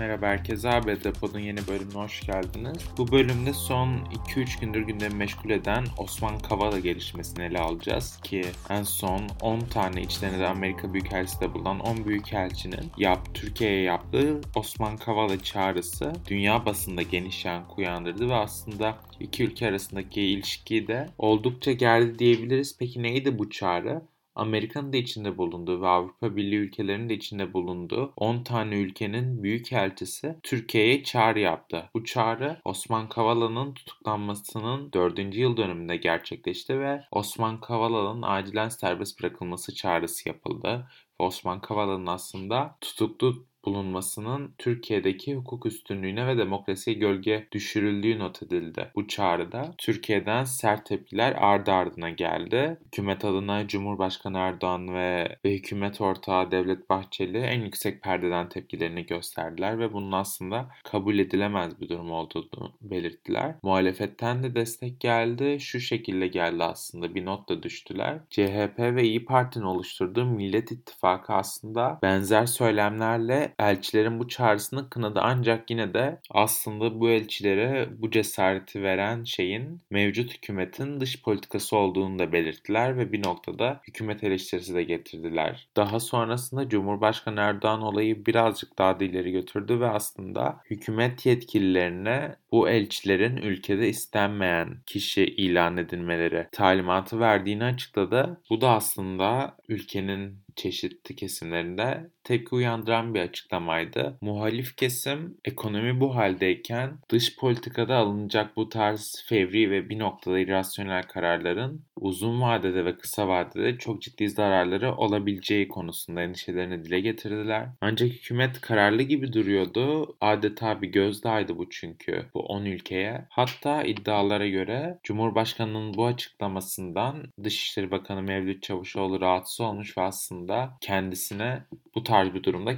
Merhaba herkese, AB Depo'nun yeni bölümüne hoş geldiniz. Bu bölümde son 2-3 gündür gündemi meşgul eden Osman Kavala gelişmesini ele alacağız ki en son 10 tane içlerinde de Amerika Büyükelçisi'de bulunan 10 Büyükelçinin yap, Türkiye'ye yaptığı Osman Kavala çağrısı dünya basında geniş yankı uyandırdı ve aslında iki ülke arasındaki ilişkiyi de oldukça gerdi diyebiliriz. Peki neydi bu çağrı? Amerika'nın da içinde bulunduğu ve Avrupa Birliği ülkelerinin de içinde bulunduğu 10 tane ülkenin büyükelçisi Türkiye'ye çağrı yaptı. Bu çağrı Osman Kavala'nın tutuklanmasının 4. yıl dönümünde gerçekleşti ve Osman Kavala'nın acilen serbest bırakılması çağrısı yapıldı. Osman Kavala'nın aslında tutuklu bulunmasının Türkiye'deki hukuk üstünlüğüne ve demokrasiye gölge düşürüldüğü not edildi. Bu çağrıda Türkiye'den sert tepkiler ardı ardına geldi. Hükümet adına Cumhurbaşkanı Erdoğan ve, ve hükümet ortağı Devlet Bahçeli en yüksek perdeden tepkilerini gösterdiler ve bunun aslında kabul edilemez bir durum olduğunu belirttiler. Muhalefetten de destek geldi. Şu şekilde geldi aslında bir not da düştüler. CHP ve İyi Parti'nin oluşturduğu Millet İttifakı aslında benzer söylemlerle elçilerin bu çağrısını kınadı ancak yine de aslında bu elçilere bu cesareti veren şeyin mevcut hükümetin dış politikası olduğunu da belirttiler ve bir noktada hükümet eleştirisi de getirdiler. Daha sonrasında Cumhurbaşkanı Erdoğan olayı birazcık daha da ileri götürdü ve aslında hükümet yetkililerine bu elçilerin ülkede istenmeyen kişi ilan edilmeleri talimatı verdiğini açıkladı. Bu da aslında ülkenin çeşitli kesimlerinde tepki uyandıran bir açıklamaydı. Muhalif kesim ekonomi bu haldeyken dış politikada alınacak bu tarz fevri ve bir noktada irrasyonel kararların uzun vadede ve kısa vadede çok ciddi zararları olabileceği konusunda endişelerini dile getirdiler. Ancak hükümet kararlı gibi duruyordu. Adeta bir gözdaydı bu çünkü bu 10 ülkeye. Hatta iddialara göre Cumhurbaşkanı'nın bu açıklamasından Dışişleri Bakanı Mevlüt Çavuşoğlu rahatsız olmuş ve aslında kendisine bu tarz bir durumda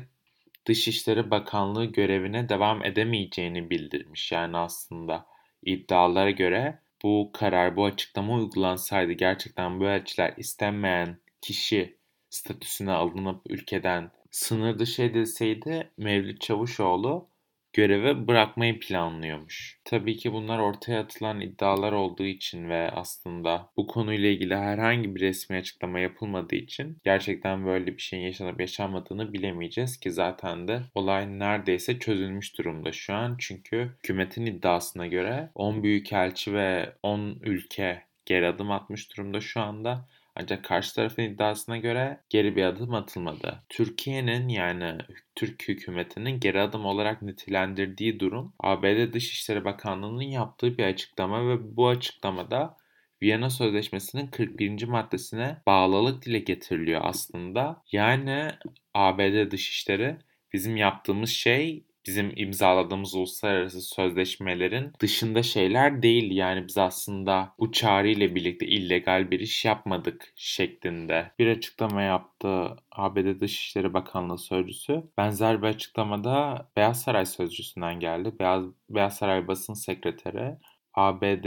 Dışişleri Bakanlığı görevine devam edemeyeceğini bildirmiş. Yani aslında iddialara göre bu karar, bu açıklama uygulansaydı gerçekten bu elçiler istenmeyen kişi statüsüne alınıp ülkeden sınır dışı edilseydi Mevlüt Çavuşoğlu göreve bırakmayı planlıyormuş. Tabii ki bunlar ortaya atılan iddialar olduğu için ve aslında bu konuyla ilgili herhangi bir resmi açıklama yapılmadığı için gerçekten böyle bir şeyin yaşanıp yaşanmadığını bilemeyeceğiz ki zaten de olay neredeyse çözülmüş durumda şu an. Çünkü hükümetin iddiasına göre 10 büyükelçi ve 10 ülke geri adım atmış durumda şu anda ancak karşı tarafın iddiasına göre geri bir adım atılmadı. Türkiye'nin yani Türk hükümetinin geri adım olarak nitelendirdiği durum ABD Dışişleri Bakanlığı'nın yaptığı bir açıklama ve bu açıklamada Viyana Sözleşmesi'nin 41. maddesine bağlılık dile getiriliyor aslında. Yani ABD Dışişleri bizim yaptığımız şey bizim imzaladığımız uluslararası sözleşmelerin dışında şeyler değil. Yani biz aslında bu çağrı ile birlikte illegal bir iş yapmadık şeklinde bir açıklama yaptı ABD Dışişleri Bakanlığı Sözcüsü. Benzer bir açıklamada Beyaz Saray Sözcüsü'nden geldi. Beyaz, Beyaz Saray Basın Sekreteri ABD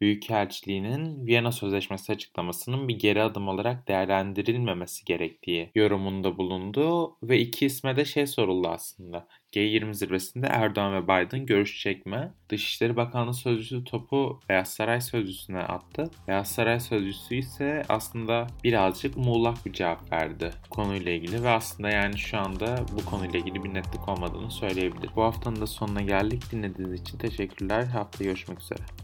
Büyükelçiliğinin Viyana Sözleşmesi açıklamasının bir geri adım olarak değerlendirilmemesi gerektiği yorumunda bulundu ve iki isme de şey soruldu aslında. G20 zirvesinde Erdoğan ve Biden görüşecek mi? Dışişleri Bakanlığı Sözcüsü topu Beyaz Saray Sözcüsü'ne attı. Beyaz Saray Sözcüsü ise aslında birazcık muğlak bir cevap verdi konuyla ilgili ve aslında yani şu anda bu konuyla ilgili bir netlik olmadığını söyleyebilir. Bu haftanın da sonuna geldik. Dinlediğiniz için teşekkürler. Hafta görüşmek üzere.